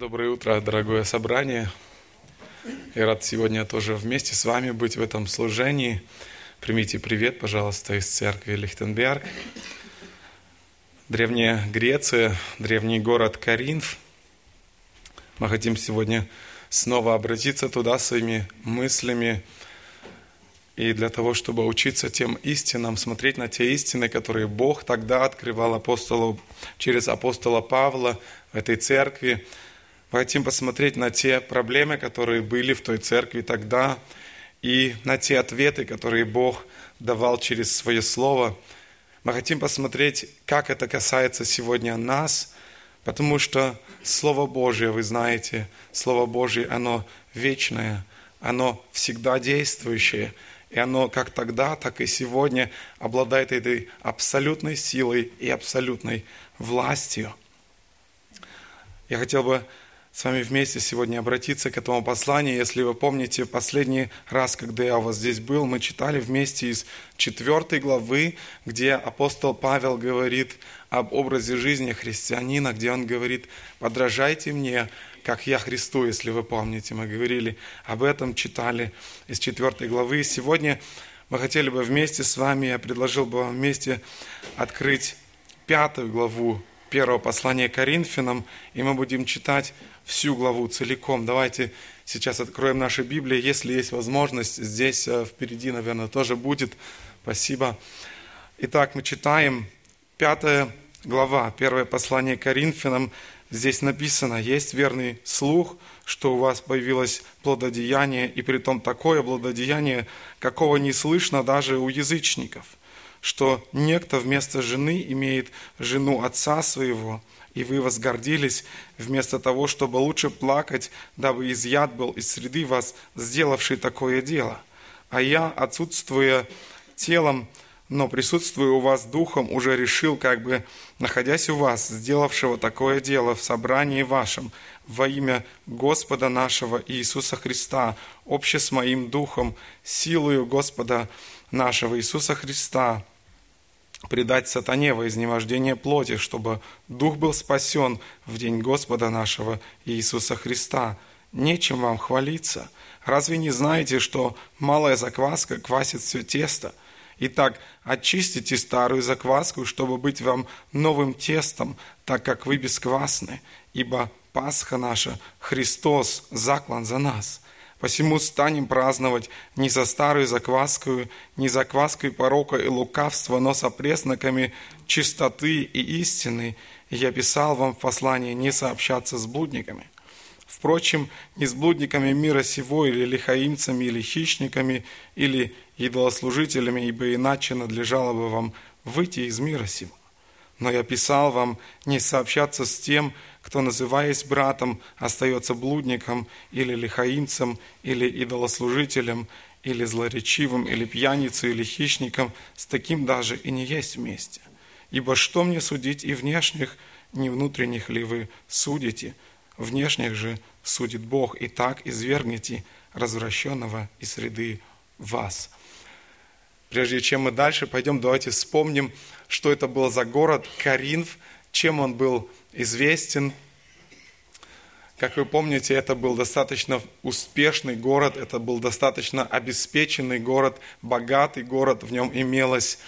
Доброе утро, дорогое собрание. Я рад сегодня тоже вместе с вами быть в этом служении. Примите привет, пожалуйста, из церкви Лихтенберг. Древняя Греция, древний город Каринф. Мы хотим сегодня снова обратиться туда своими мыслями, и для того, чтобы учиться тем истинам, смотреть на те истины, которые Бог тогда открывал апостолу через апостола Павла в этой церкви, хотим посмотреть на те проблемы, которые были в той церкви тогда, и на те ответы, которые Бог давал через свое Слово. Мы хотим посмотреть, как это касается сегодня нас, потому что Слово Божье, вы знаете, Слово Божье, оно вечное, оно всегда действующее, и оно как тогда, так и сегодня обладает этой абсолютной силой и абсолютной властью. Я хотел бы с вами вместе сегодня обратиться к этому посланию. Если вы помните, последний раз, когда я у вас здесь был, мы читали вместе из четвертой главы, где апостол Павел говорит об образе жизни христианина, где он говорит, подражайте мне, как я Христу, если вы помните. Мы говорили об этом, читали из четвертой главы. И сегодня мы хотели бы вместе с вами, я предложил бы вам вместе открыть пятую главу первого послания Коринфянам, и мы будем читать всю главу целиком. Давайте сейчас откроем наши Библии, если есть возможность. Здесь э, впереди, наверное, тоже будет. Спасибо. Итак, мы читаем пятая глава, первое послание Коринфянам. Здесь написано, есть верный слух, что у вас появилось плододеяние, и при том такое плододеяние, какого не слышно даже у язычников, что некто вместо жены имеет жену отца своего – и вы возгордились, вместо того, чтобы лучше плакать, дабы изъят был из среды вас, сделавший такое дело. А я, отсутствуя телом, но присутствуя у вас духом, уже решил, как бы, находясь у вас, сделавшего такое дело в собрании вашем, во имя Господа нашего Иисуса Христа, обще с моим духом, силою Господа нашего Иисуса Христа, предать сатане во изнемождение плоти, чтобы дух был спасен в день Господа нашего Иисуса Христа. Нечем вам хвалиться. Разве не знаете, что малая закваска квасит все тесто? Итак, очистите старую закваску, чтобы быть вам новым тестом, так как вы бесквасны, ибо Пасха наша, Христос, заклан за нас – Посему станем праздновать не за старую закваску, не закваской порока и лукавства, но со пресноками чистоты и истины. Я писал вам в послании не сообщаться с блудниками. Впрочем, не с блудниками мира сего, или лихаимцами, или хищниками, или идолослужителями, ибо иначе надлежало бы вам выйти из мира сего. Но я писал вам не сообщаться с тем, кто, называясь братом, остается блудником или лихаимцем, или идолослужителем, или злоречивым, или пьяницей, или хищником, с таким даже и не есть вместе. Ибо что мне судить и внешних, не внутренних ли вы судите? Внешних же судит Бог, и так извергните развращенного из среды вас. Прежде чем мы дальше пойдем, давайте вспомним, что это был за город Каринф, чем он был известен. Как вы помните, это был достаточно успешный город, это был достаточно обеспеченный город, богатый город, в нем имелось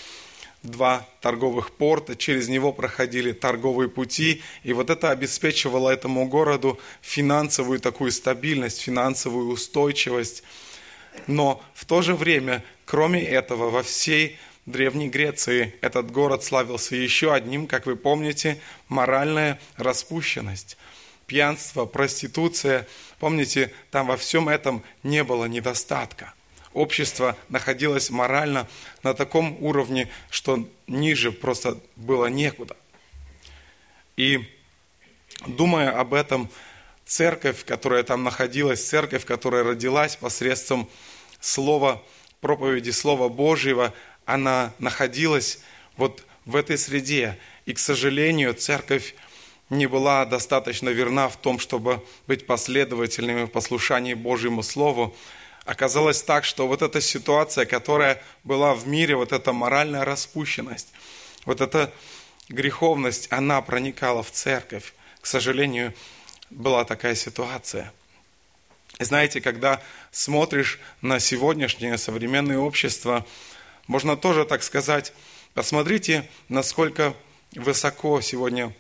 два торговых порта, через него проходили торговые пути, и вот это обеспечивало этому городу финансовую такую стабильность, финансовую устойчивость. Но в то же время, кроме этого, во всей Древней Греции этот город славился еще одним, как вы помните, моральная распущенность. Пьянство, проституция. Помните, там во всем этом не было недостатка. Общество находилось морально на таком уровне, что ниже просто было некуда. И думая об этом, церковь, которая там находилась, церковь, которая родилась посредством слова, проповеди Слова Божьего, она находилась вот в этой среде. И, к сожалению, церковь не была достаточно верна в том, чтобы быть последовательными в послушании Божьему Слову. Оказалось так, что вот эта ситуация, которая была в мире, вот эта моральная распущенность, вот эта греховность, она проникала в церковь. К сожалению, была такая ситуация. Знаете, когда смотришь на сегодняшнее современное общество, можно тоже так сказать, посмотрите, насколько высоко сегодня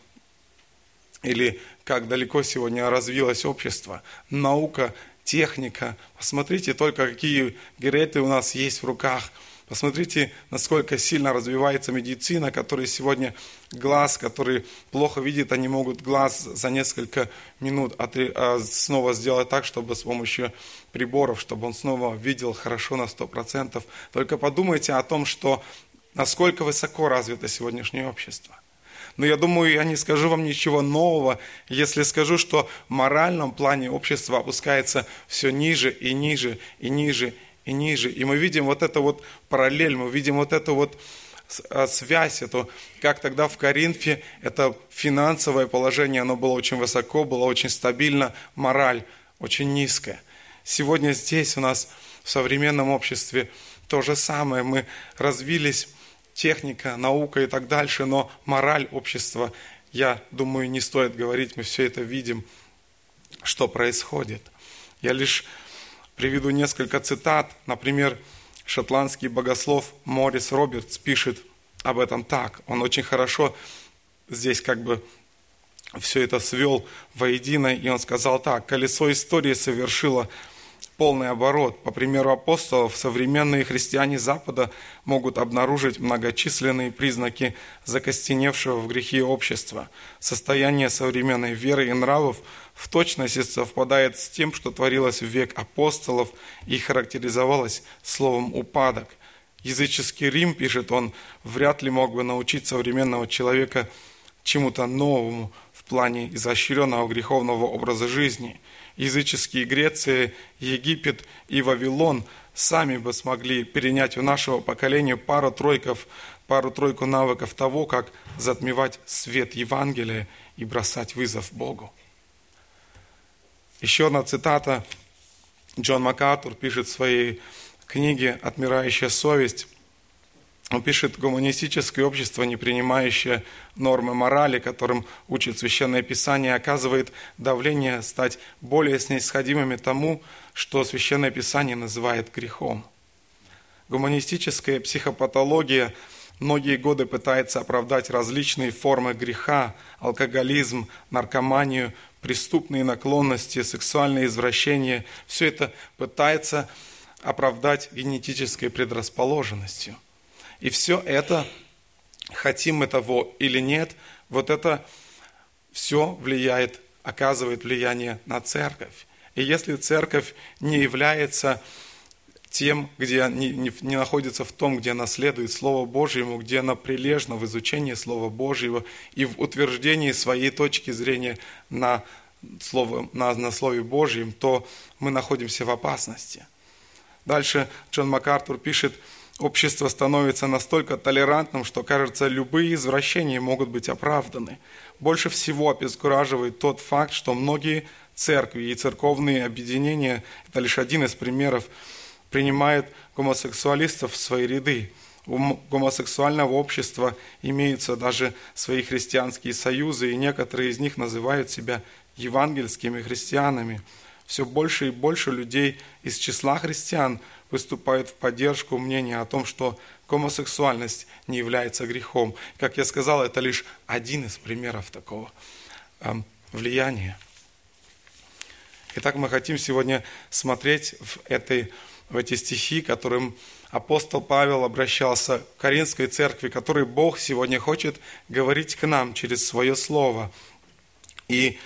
или как далеко сегодня развилось общество, наука, техника. Посмотрите только, какие гереты у нас есть в руках – Посмотрите, насколько сильно развивается медицина, который сегодня глаз, который плохо видит, они могут глаз за несколько минут а, снова сделать так, чтобы с помощью приборов, чтобы он снова видел хорошо на 100%. Только подумайте о том, что насколько высоко развито сегодняшнее общество. Но я думаю, я не скажу вам ничего нового, если скажу, что в моральном плане общество опускается все ниже и ниже и ниже и ниже. И мы видим вот это вот параллель, мы видим вот эту вот а, связь, эту, как тогда в Коринфе это финансовое положение, оно было очень высоко, было очень стабильно, мораль очень низкая. Сегодня здесь у нас в современном обществе то же самое. Мы развились, техника, наука и так дальше, но мораль общества, я думаю, не стоит говорить, мы все это видим, что происходит. Я лишь Приведу несколько цитат. Например, шотландский богослов Морис Робертс пишет об этом так. Он очень хорошо здесь как бы все это свел воедино, и он сказал так. «Колесо истории совершило полный оборот. По примеру апостолов, современные христиане Запада могут обнаружить многочисленные признаки закостеневшего в грехе общества. Состояние современной веры и нравов в точности совпадает с тем, что творилось в век апостолов и характеризовалось словом «упадок». Языческий Рим, пишет он, вряд ли мог бы научить современного человека чему-то новому в плане изощренного греховного образа жизни – языческие Греция, Египет и Вавилон сами бы смогли перенять у нашего поколения пару-тройков, пару-тройку навыков того, как затмевать свет Евангелия и бросать вызов Богу. Еще одна цитата. Джон МакАртур пишет в своей книге «Отмирающая совесть», он пишет, гуманистическое общество, не принимающее нормы морали, которым учит Священное Писание, оказывает давление стать более снисходимыми тому, что Священное Писание называет грехом. Гуманистическая психопатология многие годы пытается оправдать различные формы греха, алкоголизм, наркоманию, преступные наклонности, сексуальные извращения. Все это пытается оправдать генетической предрасположенностью – и все это, хотим мы того или нет, вот это все влияет, оказывает влияние на церковь. И если церковь не является тем, где не, не, не находится в том, где она следует Слову Божьему, где она прилежна в изучении Слова Божьего и в утверждении своей точки зрения на, слово, на, на Слове Божьем, то мы находимся в опасности. Дальше Джон МакАртур пишет, общество становится настолько толерантным, что, кажется, любые извращения могут быть оправданы. Больше всего обескураживает тот факт, что многие церкви и церковные объединения, это лишь один из примеров, принимают гомосексуалистов в свои ряды. У гомосексуального общества имеются даже свои христианские союзы, и некоторые из них называют себя евангельскими христианами. Все больше и больше людей из числа христиан выступают в поддержку мнения о том, что гомосексуальность не является грехом. Как я сказал, это лишь один из примеров такого эм, влияния. Итак, мы хотим сегодня смотреть в, этой, в эти стихи, которым апостол Павел обращался к Каринской церкви, который Бог сегодня хочет говорить к нам через свое слово. И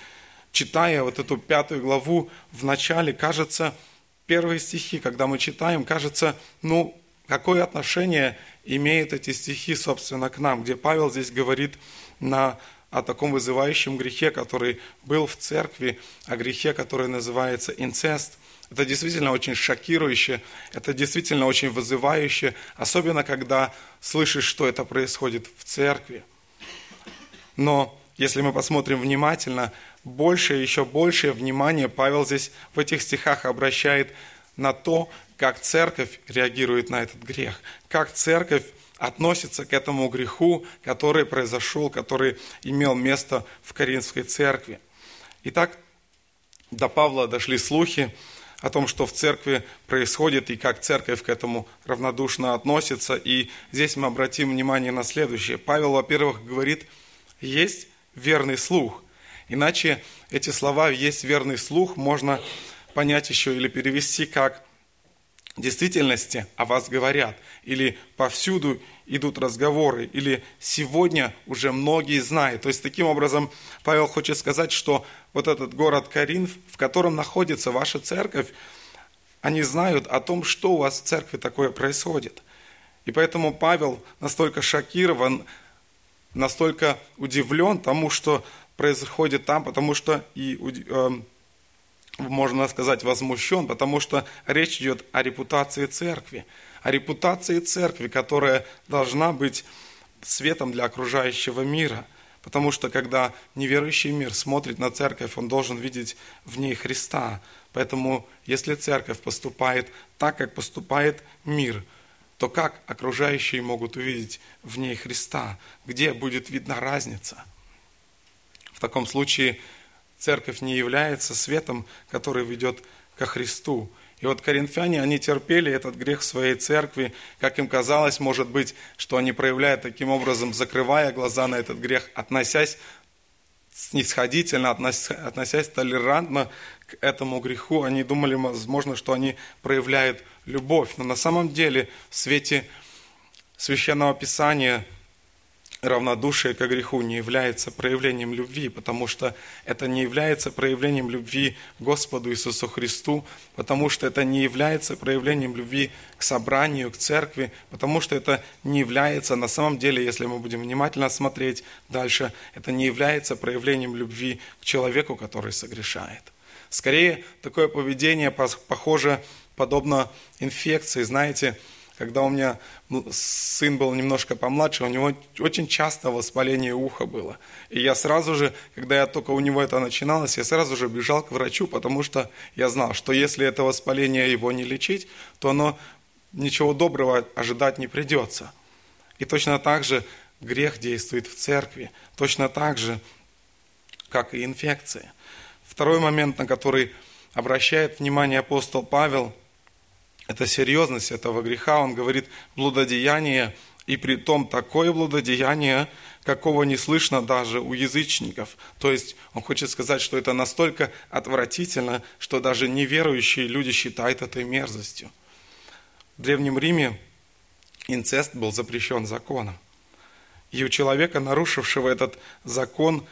читая вот эту пятую главу, в начале кажется, первые стихи, когда мы читаем, кажется, ну, какое отношение имеют эти стихи, собственно, к нам, где Павел здесь говорит на, о таком вызывающем грехе, который был в церкви, о грехе, который называется инцест. Это действительно очень шокирующе, это действительно очень вызывающе, особенно когда слышишь, что это происходит в церкви. Но если мы посмотрим внимательно, больше, еще большее внимание Павел здесь в этих стихах обращает на то, как церковь реагирует на этот грех, как церковь относится к этому греху, который произошел, который имел место в Каринской церкви. Итак, до Павла дошли слухи о том, что в церкви происходит и как церковь к этому равнодушно относится. И здесь мы обратим внимание на следующее. Павел, во-первых, говорит, есть верный слух. Иначе эти слова «есть верный слух» можно понять еще или перевести как действительности о вас говорят, или повсюду идут разговоры, или сегодня уже многие знают. То есть таким образом Павел хочет сказать, что вот этот город Каринф, в котором находится ваша церковь, они знают о том, что у вас в церкви такое происходит. И поэтому Павел настолько шокирован, настолько удивлен тому, что происходит там, потому что и э, можно сказать, возмущен, потому что речь идет о репутации церкви, о репутации церкви, которая должна быть светом для окружающего мира. Потому что когда неверующий мир смотрит на церковь, он должен видеть в ней Христа. Поэтому если церковь поступает так, как поступает мир, то как окружающие могут увидеть в ней Христа? Где будет видна разница? В таком случае церковь не является светом, который ведет ко Христу. И вот коринфяне, они терпели этот грех в своей церкви, как им казалось, может быть, что они проявляют таким образом, закрывая глаза на этот грех, относясь снисходительно, относясь толерантно к этому греху. Они думали, возможно, что они проявляют любовь. Но на самом деле в свете Священного Писания равнодушие к греху не является проявлением любви, потому что это не является проявлением любви Господу Иисусу Христу, потому что это не является проявлением любви к собранию, к церкви, потому что это не является, на самом деле, если мы будем внимательно смотреть дальше, это не является проявлением любви к человеку, который согрешает. Скорее, такое поведение похоже, подобно инфекции, знаете, когда у меня сын был немножко помладше, у него очень часто воспаление уха было. И я сразу же, когда я только у него это начиналось, я сразу же бежал к врачу, потому что я знал, что если это воспаление его не лечить, то оно ничего доброго ожидать не придется. И точно так же грех действует в церкви, точно так же, как и инфекция. Второй момент, на который обращает внимание апостол Павел – это серьезность этого греха. Он говорит блудодеяние, и при том такое блудодеяние, какого не слышно даже у язычников. То есть он хочет сказать, что это настолько отвратительно, что даже неверующие люди считают этой мерзостью. В Древнем Риме инцест был запрещен законом. И у человека, нарушившего этот закон,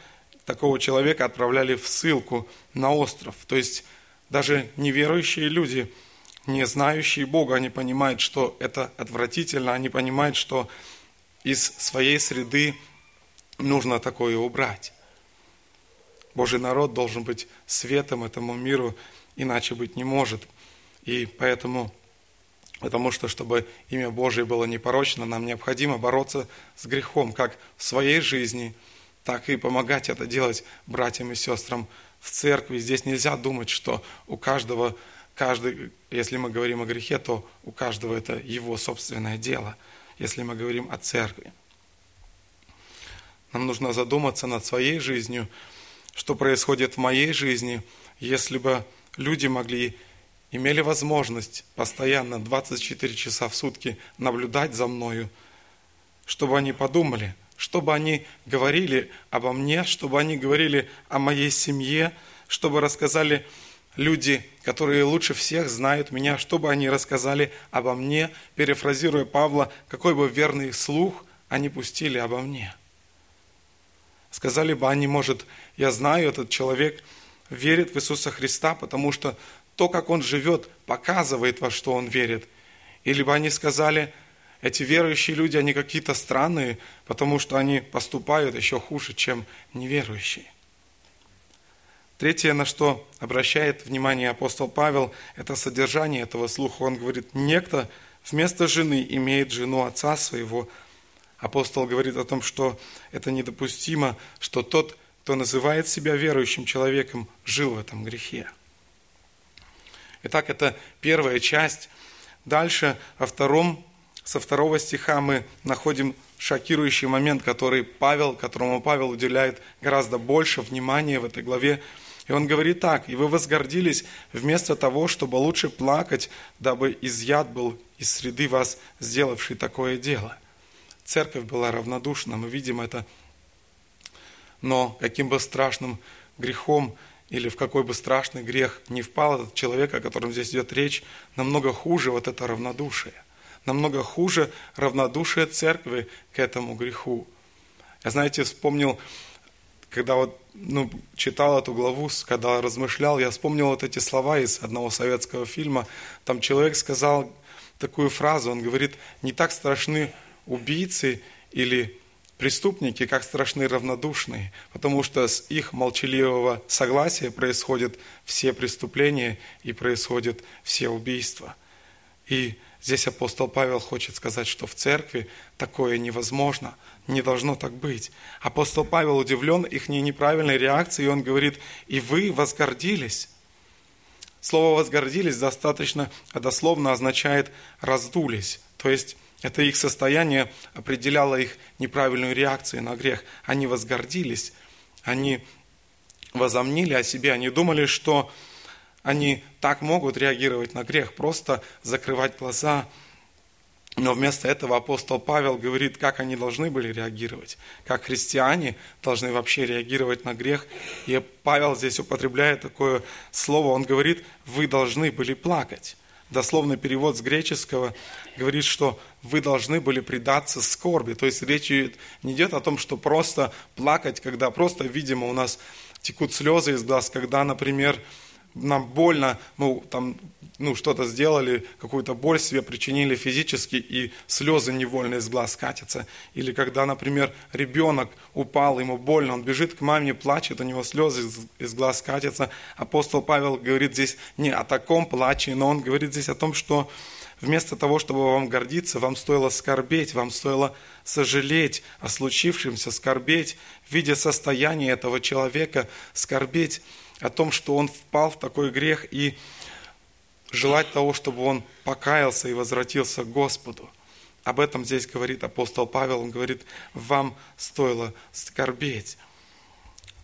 такого человека отправляли в ссылку на остров. То есть даже неверующие люди – не знающие Бога, они понимают, что это отвратительно, они понимают, что из своей среды нужно такое убрать. Божий народ должен быть светом этому миру, иначе быть не может. И поэтому, потому что, чтобы имя Божие было непорочно, нам необходимо бороться с грехом, как в своей жизни, так и помогать это делать братьям и сестрам в церкви. Здесь нельзя думать, что у каждого каждый, если мы говорим о грехе, то у каждого это его собственное дело, если мы говорим о церкви. Нам нужно задуматься над своей жизнью, что происходит в моей жизни, если бы люди могли, имели возможность постоянно 24 часа в сутки наблюдать за мною, чтобы они подумали, чтобы они говорили обо мне, чтобы они говорили о моей семье, чтобы рассказали люди, которые лучше всех знают меня, чтобы они рассказали обо мне, перефразируя Павла, какой бы верный слух они пустили обо мне. Сказали бы они, может, я знаю, этот человек верит в Иисуса Христа, потому что то, как он живет, показывает, во что он верит. Или бы они сказали, эти верующие люди, они какие-то странные, потому что они поступают еще хуже, чем неверующие. Третье, на что обращает внимание апостол Павел, это содержание этого слуха. Он говорит, некто вместо жены имеет жену отца своего. Апостол говорит о том, что это недопустимо, что тот, кто называет себя верующим человеком, жил в этом грехе. Итак, это первая часть. Дальше, во втором, со второго стиха мы находим шокирующий момент, который Павел, которому Павел уделяет гораздо больше внимания в этой главе, И он говорит так, «И вы возгордились вместо того, чтобы лучше плакать, дабы изъят был из среды вас, сделавший такое дело». Церковь была равнодушна, мы видим это. Но каким бы страшным грехом или в какой бы страшный грех не впал этот человек, о котором здесь идет речь, намного хуже вот это равнодушие. Намного хуже равнодушие церкви к этому греху. Я, знаете, вспомнил когда вот ну, читал эту главу, когда размышлял, я вспомнил вот эти слова из одного советского фильма. Там человек сказал такую фразу, он говорит, не так страшны убийцы или преступники, как страшны равнодушные, потому что с их молчаливого согласия происходят все преступления и происходят все убийства. И здесь апостол Павел хочет сказать, что в церкви такое невозможно – не должно так быть. Апостол Павел удивлен их неправильной реакцией, и он говорит, и вы возгордились. Слово «возгордились» достаточно дословно означает «раздулись». То есть это их состояние определяло их неправильную реакцию на грех. Они возгордились, они возомнили о себе, они думали, что они так могут реагировать на грех, просто закрывать глаза – но вместо этого апостол Павел говорит, как они должны были реагировать, как христиане должны вообще реагировать на грех. И Павел здесь употребляет такое слово, он говорит, вы должны были плакать. Дословный перевод с греческого говорит, что вы должны были предаться скорби. То есть речь не идет о том, что просто плакать, когда просто, видимо, у нас текут слезы из глаз, когда, например, нам больно, мы там, ну, что-то сделали, какую-то боль себе причинили физически, и слезы невольно из глаз катятся. Или когда, например, ребенок упал, ему больно, он бежит к маме, плачет, у него слезы из, из глаз катятся. Апостол Павел говорит здесь не о таком плаче, но он говорит здесь о том, что вместо того, чтобы вам гордиться, вам стоило скорбеть, вам стоило сожалеть о случившемся, скорбеть, видя состояние этого человека, скорбеть о том, что он впал в такой грех и желать того, чтобы он покаялся и возвратился к Господу. Об этом здесь говорит апостол Павел. Он говорит, вам стоило скорбеть.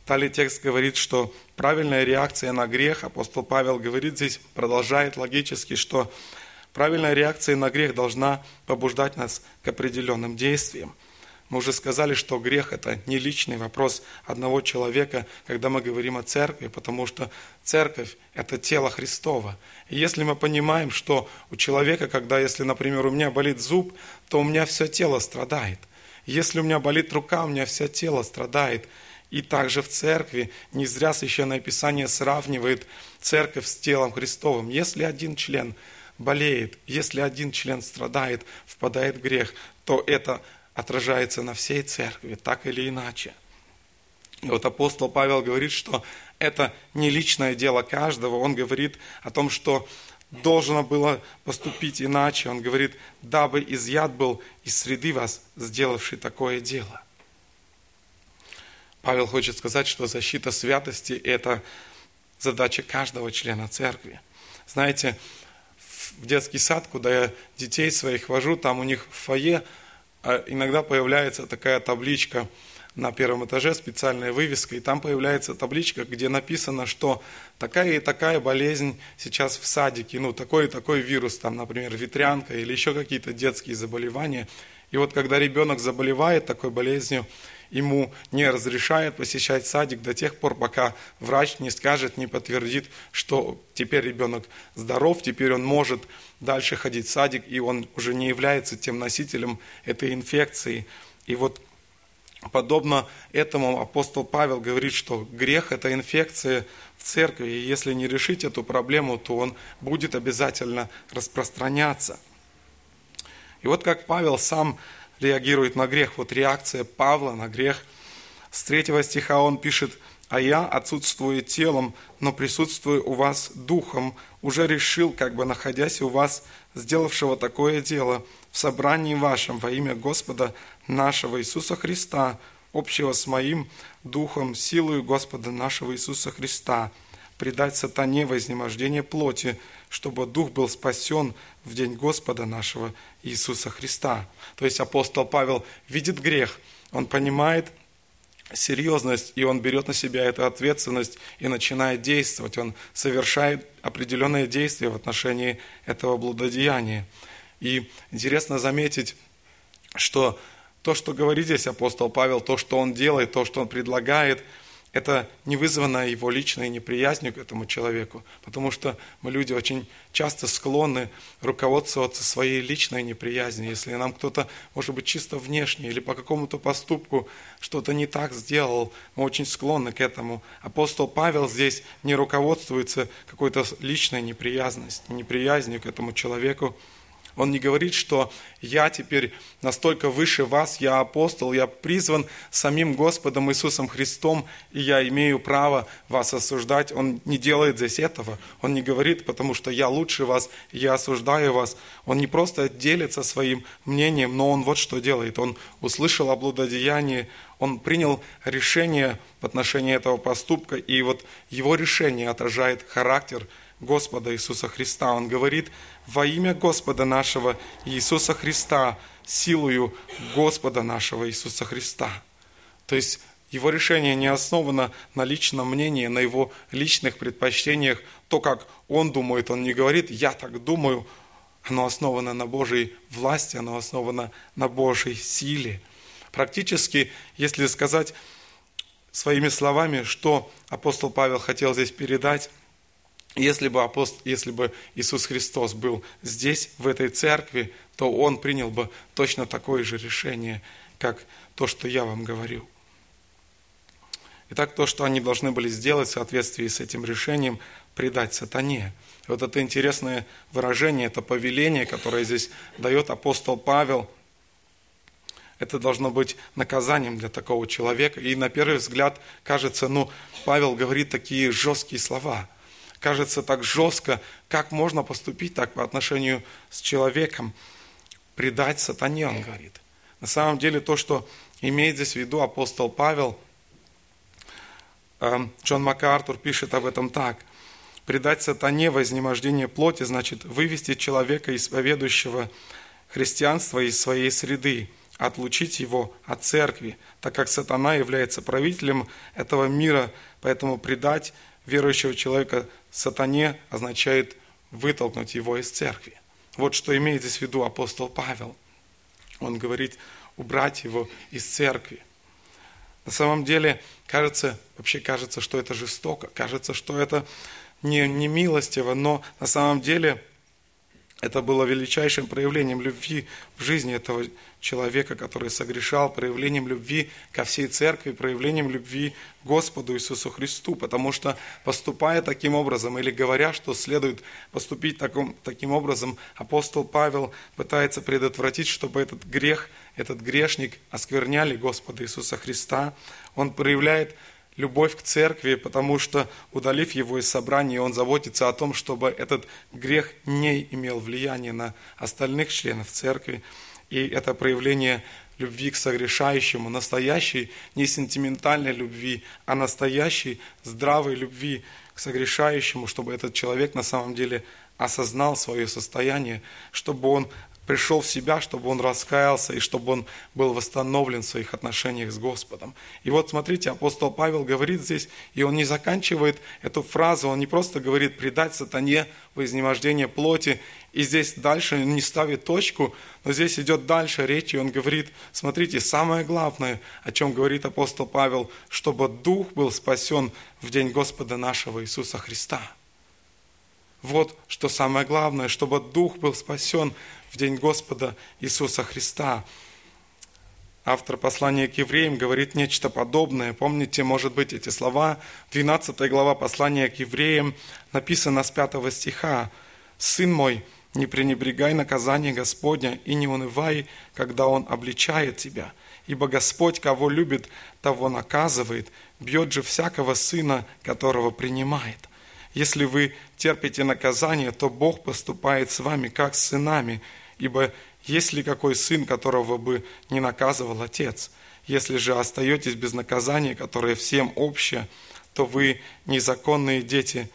Далее текст говорит, что правильная реакция на грех, апостол Павел говорит здесь, продолжает логически, что правильная реакция на грех должна побуждать нас к определенным действиям. Мы уже сказали, что грех – это не личный вопрос одного человека, когда мы говорим о церкви, потому что церковь – это тело Христова. И если мы понимаем, что у человека, когда, если, например, у меня болит зуб, то у меня все тело страдает. Если у меня болит рука, у меня все тело страдает. И также в церкви не зря Священное Писание сравнивает церковь с телом Христовым. Если один член болеет, если один член страдает, впадает в грех, то это отражается на всей церкви, так или иначе. И вот апостол Павел говорит, что это не личное дело каждого. Он говорит о том, что должно было поступить иначе. Он говорит, дабы изъят был из среды вас, сделавший такое дело. Павел хочет сказать, что защита святости – это задача каждого члена церкви. Знаете, в детский сад, куда я детей своих вожу, там у них в фойе иногда появляется такая табличка на первом этаже, специальная вывеска, и там появляется табличка, где написано, что такая и такая болезнь сейчас в садике, ну, такой и такой вирус, там, например, ветрянка или еще какие-то детские заболевания. И вот когда ребенок заболевает такой болезнью, ему не разрешает посещать садик до тех пор, пока врач не скажет, не подтвердит, что теперь ребенок здоров, теперь он может дальше ходить в садик, и он уже не является тем носителем этой инфекции. И вот подобно этому апостол Павел говорит, что грех – это инфекция в церкви, и если не решить эту проблему, то он будет обязательно распространяться. И вот как Павел сам реагирует на грех, вот реакция Павла на грех. С третьего стиха он пишет – а я, отсутствую телом, но присутствую у вас духом, уже решил, как бы находясь у вас, сделавшего такое дело, в собрании вашем во имя Господа нашего Иисуса Христа, общего с моим духом, силою Господа нашего Иисуса Христа, предать сатане вознемождение плоти, чтобы дух был спасен в день Господа нашего Иисуса Христа. То есть апостол Павел видит грех, он понимает, серьезность, и он берет на себя эту ответственность и начинает действовать. Он совершает определенные действия в отношении этого блудодеяния. И интересно заметить, что то, что говорит здесь апостол Павел, то, что он делает, то, что он предлагает – это не вызвано его личной неприязнью к этому человеку, потому что мы люди очень часто склонны руководствоваться своей личной неприязнью. Если нам кто-то, может быть, чисто внешне или по какому-то поступку что-то не так сделал, мы очень склонны к этому. Апостол Павел здесь не руководствуется какой-то личной неприязностью, неприязнью к этому человеку, он не говорит, что я теперь настолько выше вас, я апостол, я призван самим Господом Иисусом Христом, и я имею право вас осуждать. Он не делает здесь этого. Он не говорит, потому что я лучше вас, я осуждаю вас. Он не просто делится своим мнением, но он вот что делает. Он услышал о блудодеянии, он принял решение в отношении этого поступка, и вот его решение отражает характер Господа Иисуса Христа. Он говорит, во имя Господа нашего Иисуса Христа, силою Господа нашего Иисуса Христа. То есть его решение не основано на личном мнении, на его личных предпочтениях, то, как он думает, он не говорит «я так думаю», оно основано на Божьей власти, оно основано на Божьей силе. Практически, если сказать своими словами, что апостол Павел хотел здесь передать, если бы, апост... если бы Иисус Христос был здесь, в этой церкви, то Он принял бы точно такое же решение, как то, что я вам говорю. Итак, то, что они должны были сделать в соответствии с этим решением, предать сатане. Вот это интересное выражение, это повеление, которое здесь дает апостол Павел, это должно быть наказанием для такого человека. И на первый взгляд кажется, ну, Павел говорит такие жесткие слова – кажется так жестко, как можно поступить так по отношению с человеком, предать сатане, он говорит. На самом деле то, что имеет здесь в виду апостол Павел, эм, Джон МакАртур пишет об этом так. Предать сатане вознемождение плоти значит вывести человека, исповедующего христианство из своей среды, отлучить его от церкви, так как сатана является правителем этого мира, поэтому предать верующего человека сатане означает вытолкнуть его из церкви. Вот что имеет здесь в виду апостол Павел. Он говорит, убрать его из церкви. На самом деле, кажется, вообще кажется, что это жестоко, кажется, что это не, не милостиво, но на самом деле это было величайшим проявлением любви в жизни этого человека, который согрешал, проявлением любви ко всей церкви, проявлением любви Господу Иисусу Христу. Потому что поступая таким образом, или говоря, что следует поступить таким, таким образом, апостол Павел пытается предотвратить, чтобы этот грех, этот грешник оскверняли Господа Иисуса Христа. Он проявляет любовь к церкви, потому что, удалив его из собрания, он заботится о том, чтобы этот грех не имел влияния на остальных членов церкви. И это проявление любви к согрешающему, настоящей, не сентиментальной любви, а настоящей, здравой любви к согрешающему, чтобы этот человек на самом деле осознал свое состояние, чтобы он пришел в себя, чтобы он раскаялся и чтобы он был восстановлен в своих отношениях с Господом. И вот смотрите, апостол Павел говорит здесь, и он не заканчивает эту фразу, он не просто говорит «предать сатане в изнемождение плоти», и здесь дальше не ставит точку, но здесь идет дальше речь, и он говорит, смотрите, самое главное, о чем говорит апостол Павел, чтобы Дух был спасен в день Господа нашего Иисуса Христа. Вот что самое главное, чтобы Дух был спасен в день Господа Иисуса Христа. Автор послания к евреям говорит нечто подобное. Помните, может быть, эти слова? 12 глава послания к евреям написано с 5 стиха. «Сын мой, не пренебрегай наказание Господня и не унывай, когда Он обличает тебя. Ибо Господь, кого любит, того наказывает, бьет же всякого сына, которого принимает. Если вы терпите наказание, то Бог поступает с вами, как с сынами, Ибо есть ли какой сын, которого бы не наказывал отец? Если же остаетесь без наказания, которое всем общее, то вы незаконные дети,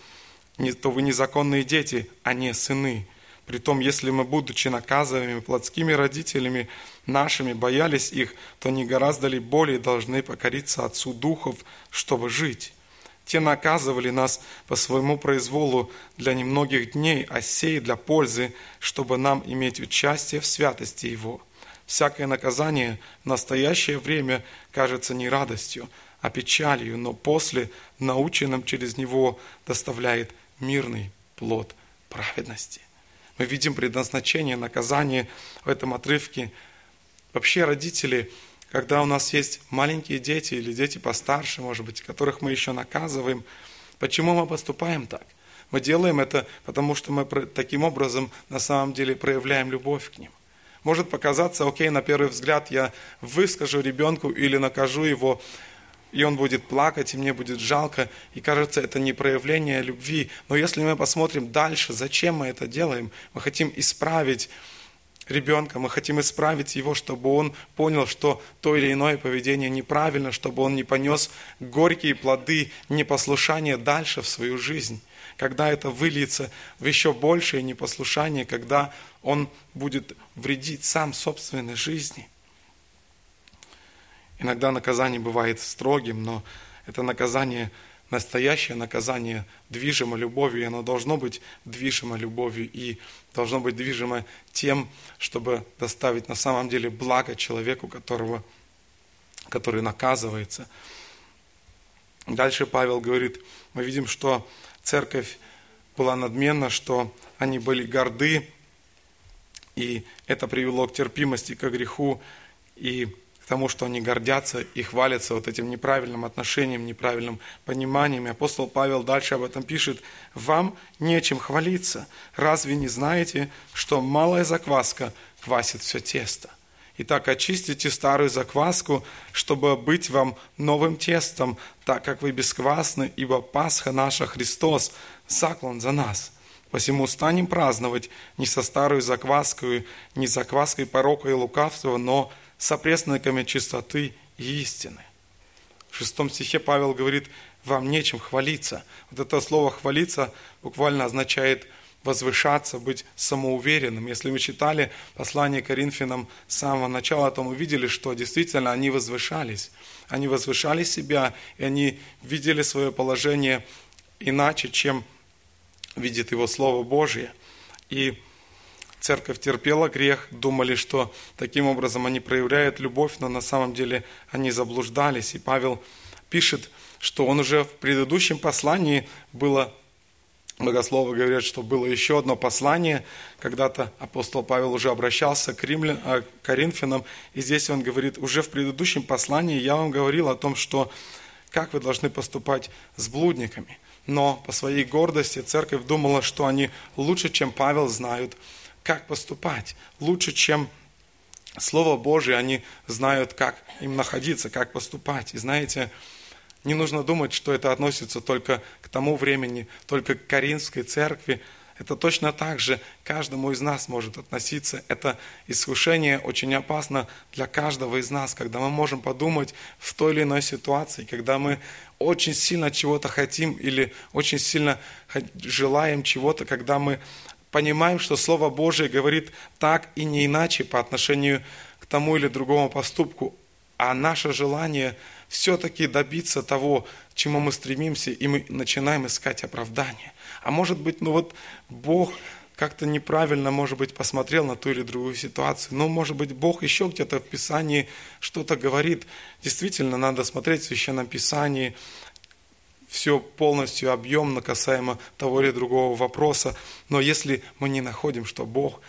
то вы незаконные дети, а не сыны. Притом, если мы, будучи наказываемыми плотскими родителями нашими, боялись их, то не гораздо ли более должны покориться Отцу Духов, чтобы жить? Те наказывали нас по своему произволу для немногих дней, а сей для пользы, чтобы нам иметь участие в святости Его. Всякое наказание в настоящее время кажется не радостью, а печалью, но после, наученным через него, доставляет мирный плод праведности. Мы видим предназначение наказания в этом отрывке. Вообще родители, когда у нас есть маленькие дети или дети постарше, может быть, которых мы еще наказываем, почему мы поступаем так? Мы делаем это, потому что мы таким образом на самом деле проявляем любовь к ним. Может показаться, окей, на первый взгляд я выскажу ребенку или накажу его и он будет плакать, и мне будет жалко, и кажется, это не проявление любви. Но если мы посмотрим дальше, зачем мы это делаем, мы хотим исправить ребенка, мы хотим исправить его, чтобы он понял, что то или иное поведение неправильно, чтобы он не понес горькие плоды непослушания дальше в свою жизнь. Когда это выльется в еще большее непослушание, когда он будет вредить сам собственной жизни – Иногда наказание бывает строгим, но это наказание, настоящее наказание движимо любовью, и оно должно быть движимо любовью и должно быть движимо тем, чтобы доставить на самом деле благо человеку, которого, который наказывается. Дальше Павел говорит, мы видим, что церковь была надменна, что они были горды, и это привело к терпимости, к греху, и к тому, что они гордятся и хвалятся вот этим неправильным отношением, неправильным пониманием. И апостол Павел дальше об этом пишет. «Вам нечем хвалиться. Разве не знаете, что малая закваска квасит все тесто? Итак, очистите старую закваску, чтобы быть вам новым тестом, так как вы бесквасны, ибо Пасха наша Христос, заклан за нас». Посему станем праздновать не со старой закваской, не закваской порока и лукавства, но с опресноками чистоты и истины. В шестом стихе Павел говорит, вам нечем хвалиться. Вот это слово «хвалиться» буквально означает возвышаться, быть самоуверенным. Если мы читали послание Коринфянам с самого начала, то мы видели, что действительно они возвышались. Они возвышали себя, и они видели свое положение иначе, чем видит его Слово Божье. И церковь терпела грех, думали, что таким образом они проявляют любовь, но на самом деле они заблуждались. И Павел пишет, что он уже в предыдущем послании было Богословы говорят, что было еще одно послание. Когда-то апостол Павел уже обращался к, римлян, к Коринфянам, и здесь он говорит, уже в предыдущем послании я вам говорил о том, что как вы должны поступать с блудниками. Но по своей гордости церковь думала, что они лучше, чем Павел, знают как поступать. Лучше, чем Слово Божие, они знают, как им находиться, как поступать. И знаете, не нужно думать, что это относится только к тому времени, только к Каринской церкви. Это точно так же каждому из нас может относиться. Это искушение очень опасно для каждого из нас, когда мы можем подумать в той или иной ситуации, когда мы очень сильно чего-то хотим или очень сильно желаем чего-то, когда мы понимаем, что Слово Божие говорит так и не иначе по отношению к тому или другому поступку, а наше желание все-таки добиться того, к чему мы стремимся, и мы начинаем искать оправдание. А может быть, ну вот Бог как-то неправильно, может быть, посмотрел на ту или другую ситуацию. Но, может быть, Бог еще где-то в Писании что-то говорит. Действительно, надо смотреть в Священном Писании, все полностью объемно касаемо того или другого вопроса. Но если мы не находим, что Бог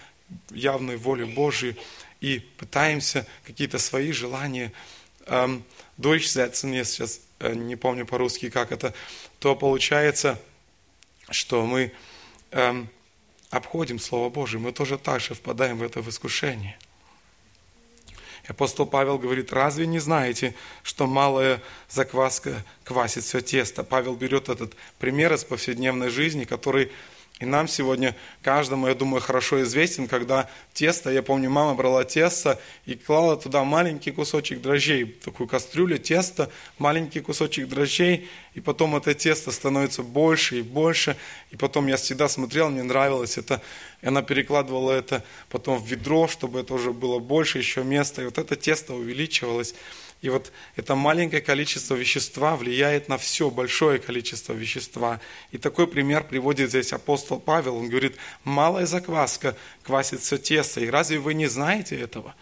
явной воли Божией и пытаемся какие-то свои желания эм, durchsetzen, я сейчас э, не помню по-русски, как это, то получается, что мы эм, обходим Слово Божие, мы тоже так же впадаем в это в искушение. Апостол Павел говорит, разве не знаете, что малая закваска квасит все тесто? Павел берет этот пример из повседневной жизни, который И нам сегодня, каждому, я думаю, хорошо известен, когда тесто, я помню, мама брала тесто и клала туда маленький кусочек дрожжей, такую кастрюлю теста, маленький кусочек дрожжей, и потом это тесто становится больше и больше, и потом я всегда смотрел, мне нравилось это, и она перекладывала это потом в ведро, чтобы это уже было больше еще места, и вот это тесто увеличивалось. И вот это маленькое количество вещества влияет на все большое количество вещества. И такой пример приводит здесь апостол Павел. Он говорит, малая закваска квасит все тесто. И разве вы не знаете этого?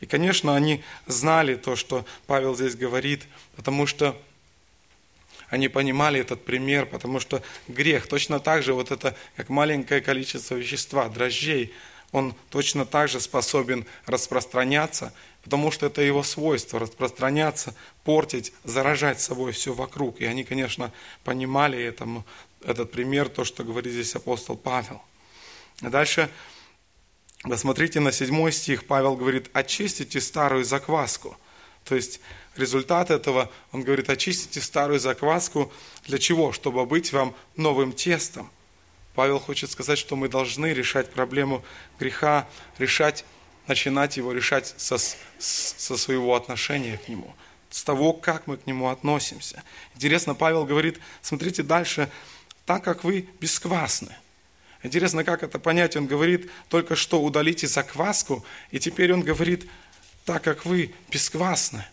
И, конечно, они знали то, что Павел здесь говорит, потому что они понимали этот пример, потому что грех точно так же, вот это как маленькое количество вещества, дрожжей, он точно так же способен распространяться потому что это его свойство распространяться, портить, заражать собой все вокруг. И они, конечно, понимали этому, этот пример, то, что говорит здесь апостол Павел. Дальше посмотрите на седьмой стих, Павел говорит, очистите старую закваску. То есть результат этого, он говорит, очистите старую закваску для чего? Чтобы быть вам новым тестом. Павел хочет сказать, что мы должны решать проблему греха, решать начинать его решать со, со своего отношения к нему, с того, как мы к нему относимся. Интересно, Павел говорит, смотрите дальше, так как вы бесквасны. Интересно, как это понять? Он говорит, только что удалите закваску, и теперь он говорит, так как вы бесквасны.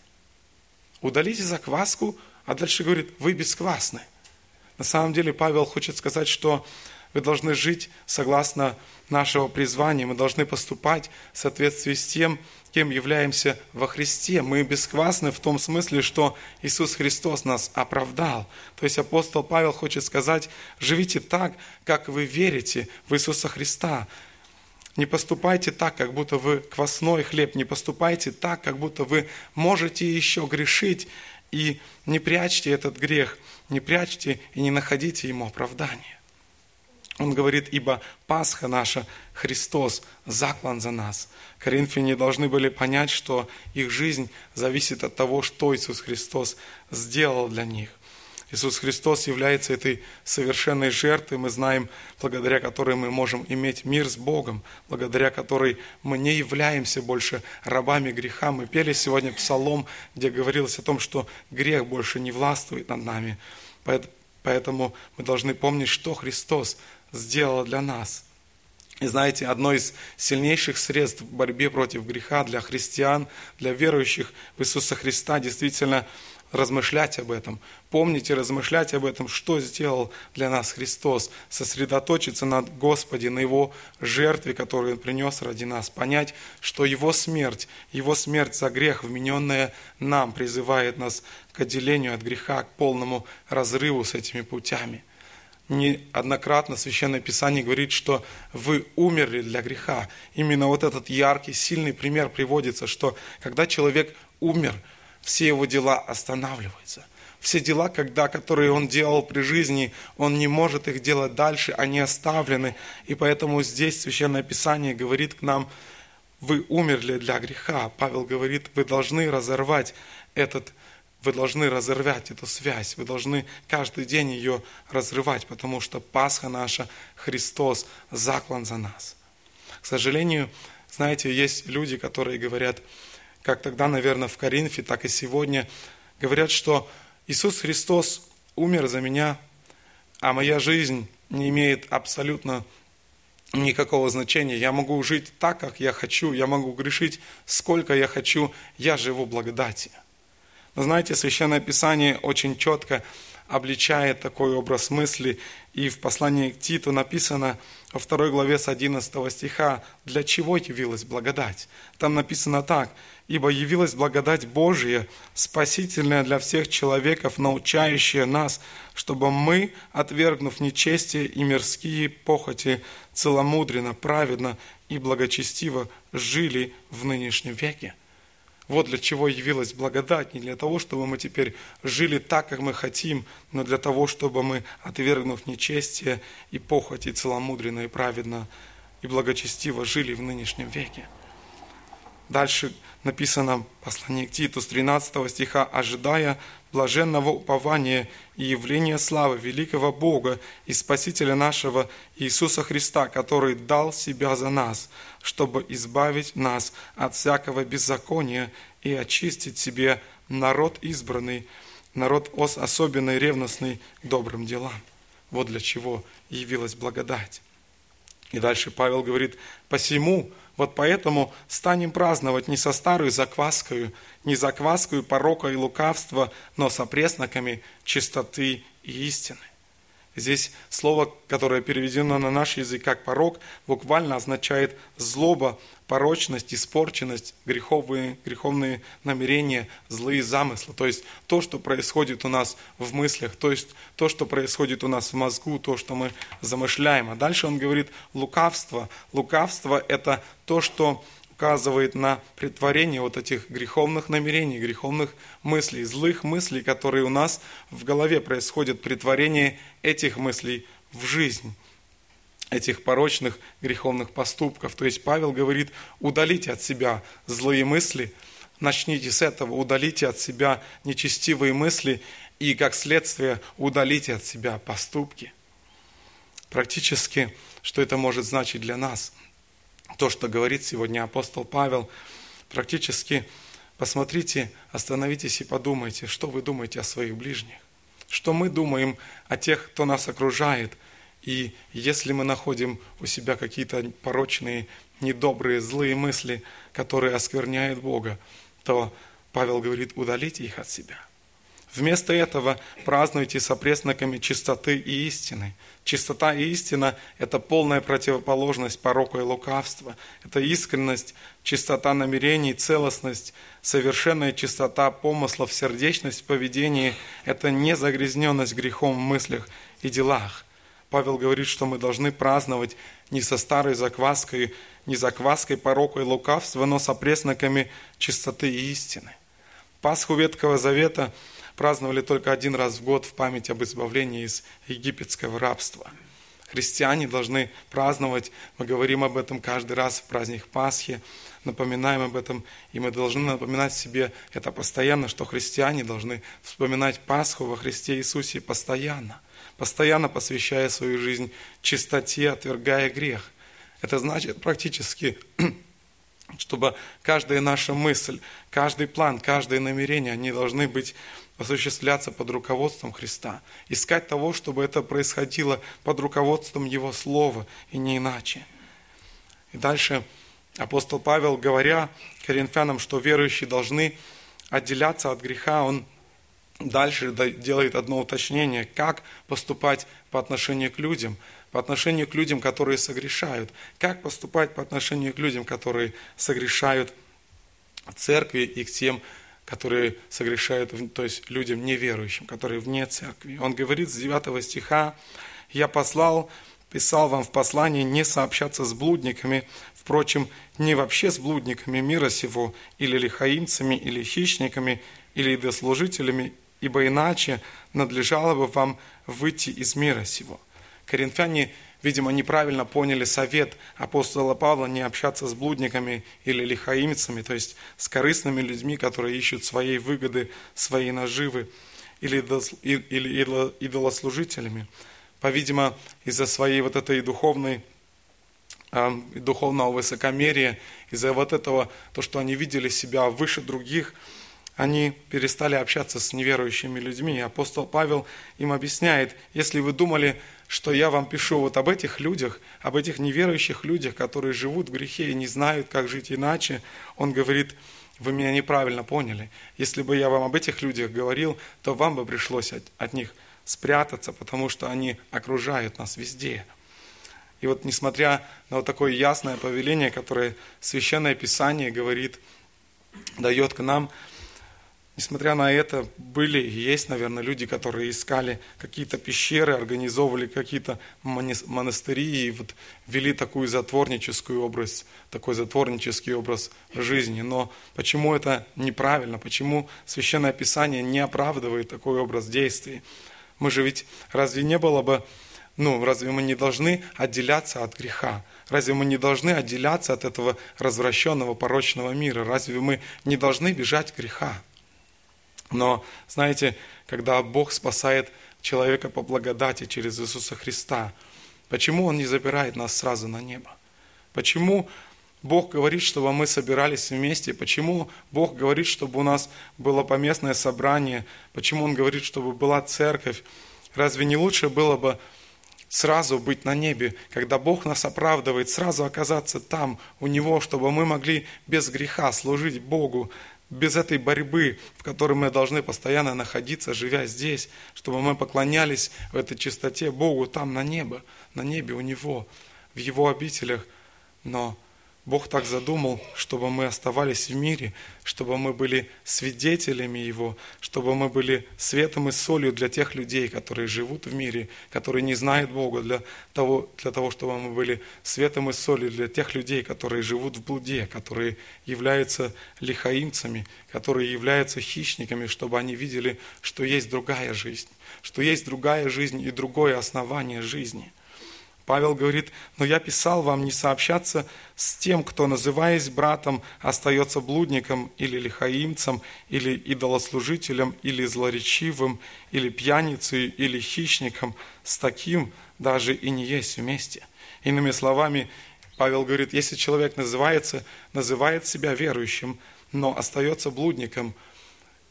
Удалите закваску, а дальше говорит, вы бесквасны. На самом деле Павел хочет сказать, что вы должны жить согласно нашего призвания, мы должны поступать в соответствии с тем, кем являемся во Христе. Мы бесквасны в том смысле, что Иисус Христос нас оправдал. То есть апостол Павел хочет сказать, живите так, как вы верите в Иисуса Христа. Не поступайте так, как будто вы квасной хлеб, не поступайте так, как будто вы можете еще грешить, и не прячьте этот грех, не прячьте и не находите ему оправдания. Он говорит, ибо Пасха наша, Христос, заклан за нас. Коринфяне должны были понять, что их жизнь зависит от того, что Иисус Христос сделал для них. Иисус Христос является этой совершенной жертвой, мы знаем, благодаря которой мы можем иметь мир с Богом, благодаря которой мы не являемся больше рабами греха. Мы пели сегодня псалом, где говорилось о том, что грех больше не властвует над нами. Поэтому мы должны помнить, что Христос сделала для нас. И знаете, одно из сильнейших средств в борьбе против греха для христиан, для верующих в Иисуса Христа действительно размышлять об этом, помнить и размышлять об этом, что сделал для нас Христос, сосредоточиться на Господе, на Его жертве, которую Он принес ради нас, понять, что Его смерть, Его смерть за грех, вмененная нам, призывает нас к отделению от греха, к полному разрыву с этими путями – неоднократно Священное Писание говорит, что вы умерли для греха. Именно вот этот яркий, сильный пример приводится, что когда человек умер, все его дела останавливаются. Все дела, когда, которые он делал при жизни, он не может их делать дальше, они оставлены. И поэтому здесь Священное Писание говорит к нам, вы умерли для греха. Павел говорит, вы должны разорвать этот вы должны разорвать эту связь, вы должны каждый день ее разрывать, потому что Пасха наша, Христос, заклан за нас. К сожалению, знаете, есть люди, которые говорят, как тогда, наверное, в Коринфе, так и сегодня, говорят, что Иисус Христос умер за меня, а моя жизнь не имеет абсолютно никакого значения. Я могу жить так, как я хочу, я могу грешить сколько я хочу, я живу благодати. Но знаете, Священное Писание очень четко обличает такой образ мысли. И в послании к Титу написано во второй главе с 11 стиха, для чего явилась благодать. Там написано так, «Ибо явилась благодать Божия, спасительная для всех человеков, научающая нас, чтобы мы, отвергнув нечестие и мирские похоти, целомудренно, праведно и благочестиво жили в нынешнем веке». Вот для чего явилась благодать, не для того, чтобы мы теперь жили так, как мы хотим, но для того, чтобы мы, отвергнув нечестие и похоть, и целомудренно, и праведно, и благочестиво жили в нынешнем веке. Дальше написано в послании к Титу с 13 стиха, ожидая блаженного упования и явления славы великого Бога и Спасителя нашего Иисуса Христа, который дал себя за нас, чтобы избавить нас от всякого беззакония и очистить себе народ избранный, народ особенный, ревностный к добрым делам. Вот для чего явилась благодать. И дальше Павел говорит, посему, вот поэтому станем праздновать не со старой закваской, не закваской порока и лукавства, но со пресноками чистоты и истины. Здесь слово, которое переведено на наш язык как порок, буквально означает злоба, порочность, испорченность, греховые, греховные намерения, злые замыслы. То есть то, что происходит у нас в мыслях, то есть то, что происходит у нас в мозгу, то, что мы замышляем. А дальше он говорит лукавство. Лукавство – это то, что указывает на притворение вот этих греховных намерений, греховных мыслей, злых мыслей, которые у нас в голове происходят, притворение этих мыслей в жизнь этих порочных греховных поступков. То есть Павел говорит, удалите от себя злые мысли, начните с этого, удалите от себя нечестивые мысли и, как следствие, удалите от себя поступки. Практически, что это может значить для нас – то, что говорит сегодня апостол Павел, практически посмотрите, остановитесь и подумайте, что вы думаете о своих ближних, что мы думаем о тех, кто нас окружает. И если мы находим у себя какие-то порочные, недобрые, злые мысли, которые оскверняют Бога, то Павел говорит, удалите их от себя – Вместо этого празднуйте со пресноками чистоты и истины. Чистота и истина – это полная противоположность пороку и лукавства. Это искренность, чистота намерений, целостность, совершенная чистота помыслов, сердечность в поведении – это не загрязненность грехом в мыслях и делах. Павел говорит, что мы должны праздновать не со старой закваской, не закваской порока и лукавства, но со пресноками чистоты и истины. Пасху Ветхого Завета – праздновали только один раз в год в память об избавлении из египетского рабства. Христиане должны праздновать, мы говорим об этом каждый раз в праздник Пасхи, напоминаем об этом, и мы должны напоминать себе это постоянно, что христиане должны вспоминать Пасху во Христе Иисусе постоянно, постоянно посвящая свою жизнь чистоте, отвергая грех. Это значит практически чтобы каждая наша мысль, каждый план, каждое намерение, они должны быть осуществляться под руководством Христа. Искать того, чтобы это происходило под руководством Его Слова и не иначе. И дальше апостол Павел, говоря коринфянам, что верующие должны отделяться от греха, он дальше делает одно уточнение, как поступать по отношению к людям, по отношению к людям, которые согрешают, как поступать по отношению к людям, которые согрешают в церкви и к тем, которые согрешают, то есть людям неверующим, которые вне церкви. Он говорит с 9 стиха, «Я послал, писал вам в послании не сообщаться с блудниками, впрочем, не вообще с блудниками мира сего, или лихаимцами, или хищниками, или дослужителями, ибо иначе надлежало бы вам выйти из мира сего». Коринфяне видимо, неправильно поняли совет апостола Павла не общаться с блудниками или лихаимцами, то есть с корыстными людьми, которые ищут своей выгоды, своей наживы, или, или идолослужителями. По-видимому, из-за своей вот этой духовной духовного высокомерия, из-за вот этого, то, что они видели себя выше других, они перестали общаться с неверующими людьми. И апостол Павел им объясняет, если вы думали, что я вам пишу вот об этих людях, об этих неверующих людях, которые живут в грехе и не знают, как жить иначе, он говорит, вы меня неправильно поняли. Если бы я вам об этих людях говорил, то вам бы пришлось от, от них спрятаться, потому что они окружают нас везде. И вот несмотря на вот такое ясное повеление, которое Священное Писание говорит, дает к нам, Несмотря на это, были и есть, наверное, люди, которые искали какие-то пещеры, организовывали какие-то монастыри и вот вели такую затворническую образ, такой затворнический образ жизни. Но почему это неправильно? Почему Священное Писание не оправдывает такой образ действий? Мы же ведь, разве не было бы ну, разве мы не должны отделяться от греха? Разве мы не должны отделяться от этого развращенного, порочного мира? Разве мы не должны бежать греха? Но, знаете, когда Бог спасает человека по благодати через Иисуса Христа, почему Он не забирает нас сразу на небо? Почему Бог говорит, чтобы мы собирались вместе? Почему Бог говорит, чтобы у нас было поместное собрание? Почему Он говорит, чтобы была церковь? Разве не лучше было бы сразу быть на небе, когда Бог нас оправдывает, сразу оказаться там, у Него, чтобы мы могли без греха служить Богу, без этой борьбы, в которой мы должны постоянно находиться, живя здесь, чтобы мы поклонялись в этой чистоте Богу там на небо, на небе у Него, в Его обителях. Но Бог так задумал, чтобы мы оставались в мире, чтобы мы были свидетелями Его, чтобы мы были светом и солью для тех людей, которые живут в мире, которые не знают Бога, для того, для того чтобы мы были светом и солью для тех людей, которые живут в блуде, которые являются лихаимцами, которые являются хищниками, чтобы они видели, что есть другая жизнь, что есть другая жизнь и другое основание жизни – Павел говорит, но я писал вам не сообщаться с тем, кто, называясь братом, остается блудником или лихаимцем, или идолослужителем, или злоречивым, или пьяницей, или хищником. С таким даже и не есть вместе. Иными словами, Павел говорит, если человек называется, называет себя верующим, но остается блудником,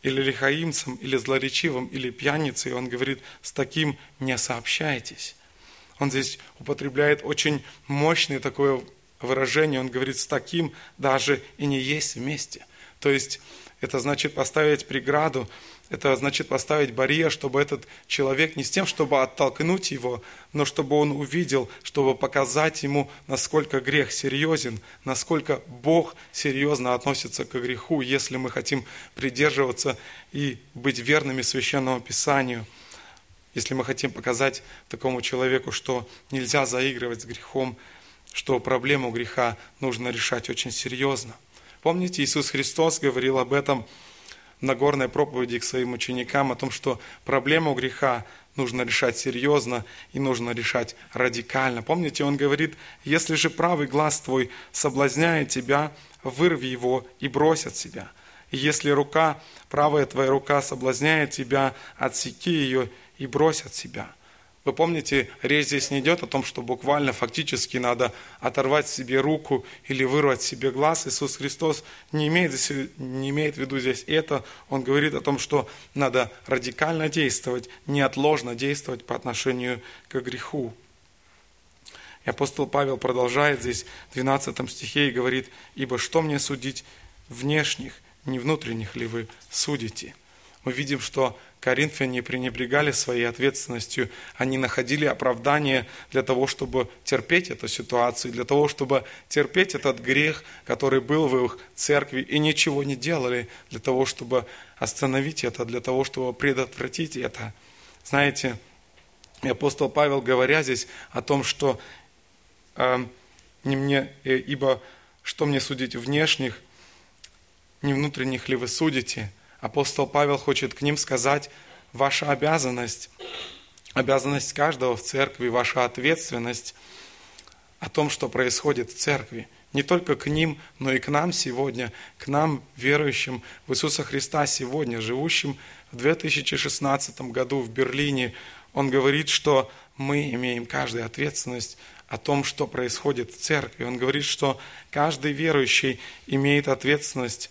или лихаимцем, или злоречивым, или пьяницей, он говорит, с таким не сообщайтесь. Он здесь употребляет очень мощное такое выражение. Он говорит, с таким даже и не есть вместе. То есть это значит поставить преграду, это значит поставить барьер, чтобы этот человек не с тем, чтобы оттолкнуть его, но чтобы он увидел, чтобы показать ему, насколько грех серьезен, насколько Бог серьезно относится к греху, если мы хотим придерживаться и быть верными священному Писанию – если мы хотим показать такому человеку, что нельзя заигрывать с грехом, что проблему греха нужно решать очень серьезно. Помните, Иисус Христос говорил об этом в Нагорной проповеди к своим ученикам, о том, что проблему греха нужно решать серьезно и нужно решать радикально. Помните, Он говорит, если же правый глаз твой соблазняет тебя, вырви его и брось от себя. И если рука, правая твоя рука соблазняет тебя, отсеки ее и бросят себя. Вы помните, речь здесь не идет о том, что буквально фактически надо оторвать себе руку или вырвать себе глаз. Иисус Христос не имеет, не имеет в виду здесь это. Он говорит о том, что надо радикально действовать, неотложно действовать по отношению к греху. И апостол Павел продолжает здесь в 12 стихе и говорит, «Ибо что мне судить внешних, не внутренних ли вы судите?» Мы видим, что Коринфяне пренебрегали своей ответственностью, они находили оправдание для того, чтобы терпеть эту ситуацию, для того, чтобы терпеть этот грех, который был в их церкви, и ничего не делали для того, чтобы остановить это, для того, чтобы предотвратить это. Знаете, апостол Павел, говоря здесь о том, что э, не мне, э, ибо что мне судить внешних, не внутренних ли вы судите – апостол Павел хочет к ним сказать, ваша обязанность, обязанность каждого в церкви, ваша ответственность о том, что происходит в церкви. Не только к ним, но и к нам сегодня, к нам, верующим в Иисуса Христа сегодня, живущим в 2016 году в Берлине. Он говорит, что мы имеем каждую ответственность о том, что происходит в церкви. Он говорит, что каждый верующий имеет ответственность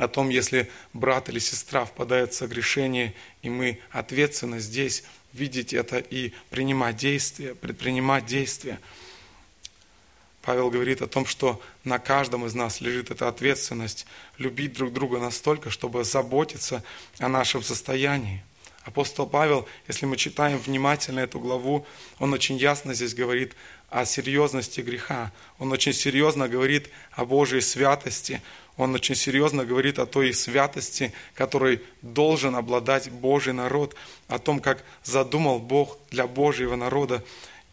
о том, если брат или сестра впадает в согрешение, и мы ответственно здесь видеть это и принимать действия, предпринимать действия. Павел говорит о том, что на каждом из нас лежит эта ответственность любить друг друга настолько, чтобы заботиться о нашем состоянии. Апостол Павел, если мы читаем внимательно эту главу, он очень ясно здесь говорит о серьезности греха. Он очень серьезно говорит о Божьей святости он очень серьезно говорит о той святости, которой должен обладать Божий народ, о том, как задумал Бог для Божьего народа.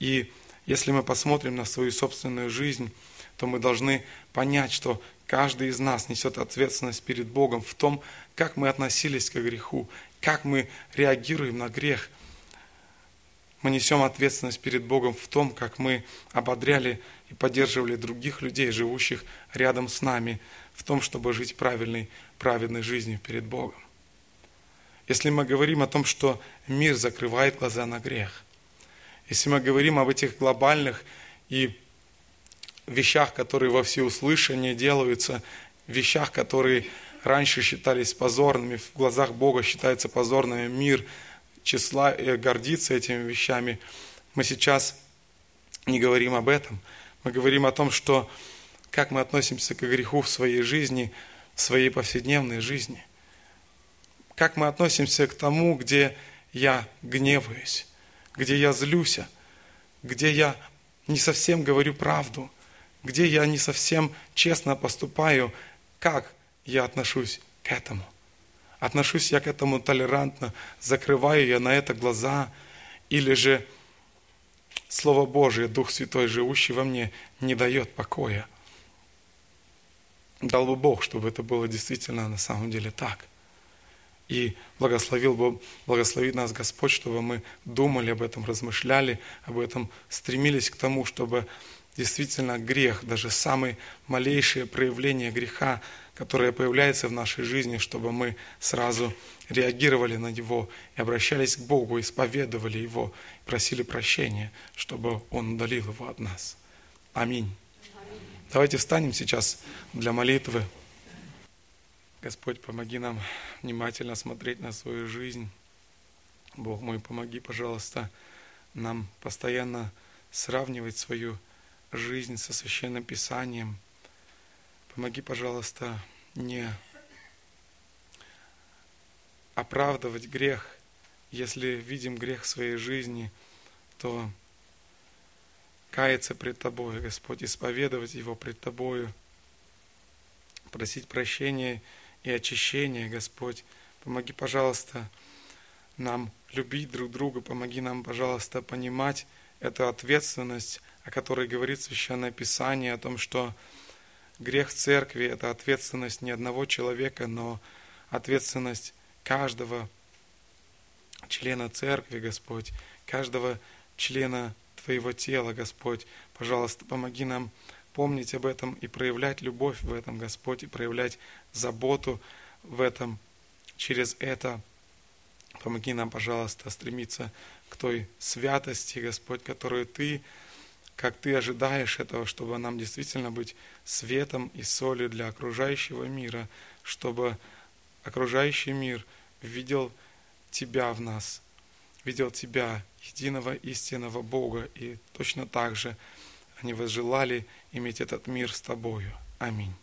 И если мы посмотрим на свою собственную жизнь, то мы должны понять, что каждый из нас несет ответственность перед Богом в том, как мы относились к греху, как мы реагируем на грех. Мы несем ответственность перед Богом в том, как мы ободряли и поддерживали других людей, живущих рядом с нами, в том, чтобы жить правильной, праведной жизнью перед Богом. Если мы говорим о том, что мир закрывает глаза на грех, если мы говорим об этих глобальных и вещах, которые во всеуслышание делаются, вещах, которые раньше считались позорными, в глазах Бога считается позорными, мир числа э, гордится этими вещами. Мы сейчас не говорим об этом. Мы говорим о том, что как мы относимся к греху в своей жизни, в своей повседневной жизни. Как мы относимся к тому, где я гневаюсь, где я злюсь, где я не совсем говорю правду, где я не совсем честно поступаю, как я отношусь к этому. Отношусь я к этому толерантно, закрываю я на это глаза, или же Слово Божие, Дух Святой, живущий во мне, не дает покоя. Дал бы Бог, чтобы это было действительно на самом деле так. И благословил бы, благословит нас Господь, чтобы мы думали об этом, размышляли об этом, стремились к тому, чтобы действительно грех, даже самые малейшие проявления греха, которое появляется в нашей жизни, чтобы мы сразу реагировали на него и обращались к Богу, исповедовали его, просили прощения, чтобы Он удалил его от нас. Аминь. Давайте встанем сейчас для молитвы. Господь, помоги нам внимательно смотреть на свою жизнь. Бог мой, помоги, пожалуйста, нам постоянно сравнивать свою жизнь со Священным Писанием. Помоги, пожалуйста, не оправдывать грех. Если видим грех в своей жизни, то каяться пред Тобою, Господь, исповедовать его пред Тобою, просить прощения и очищения, Господь. Помоги, пожалуйста, нам любить друг друга, помоги нам, пожалуйста, понимать эту ответственность, о которой говорит Священное Писание, о том, что грех церкви – это ответственность не одного человека, но ответственность каждого члена церкви, Господь, каждого члена Твоего тела, Господь. Пожалуйста, помоги нам помнить об этом и проявлять любовь в этом, Господь, и проявлять заботу в этом. Через это помоги нам, пожалуйста, стремиться к той святости, Господь, которую Ты, как Ты ожидаешь этого, чтобы нам действительно быть светом и солью для окружающего мира, чтобы окружающий мир видел Тебя в нас, видел Тебя, единого истинного Бога, и точно так же они возжелали иметь этот мир с Тобою. Аминь.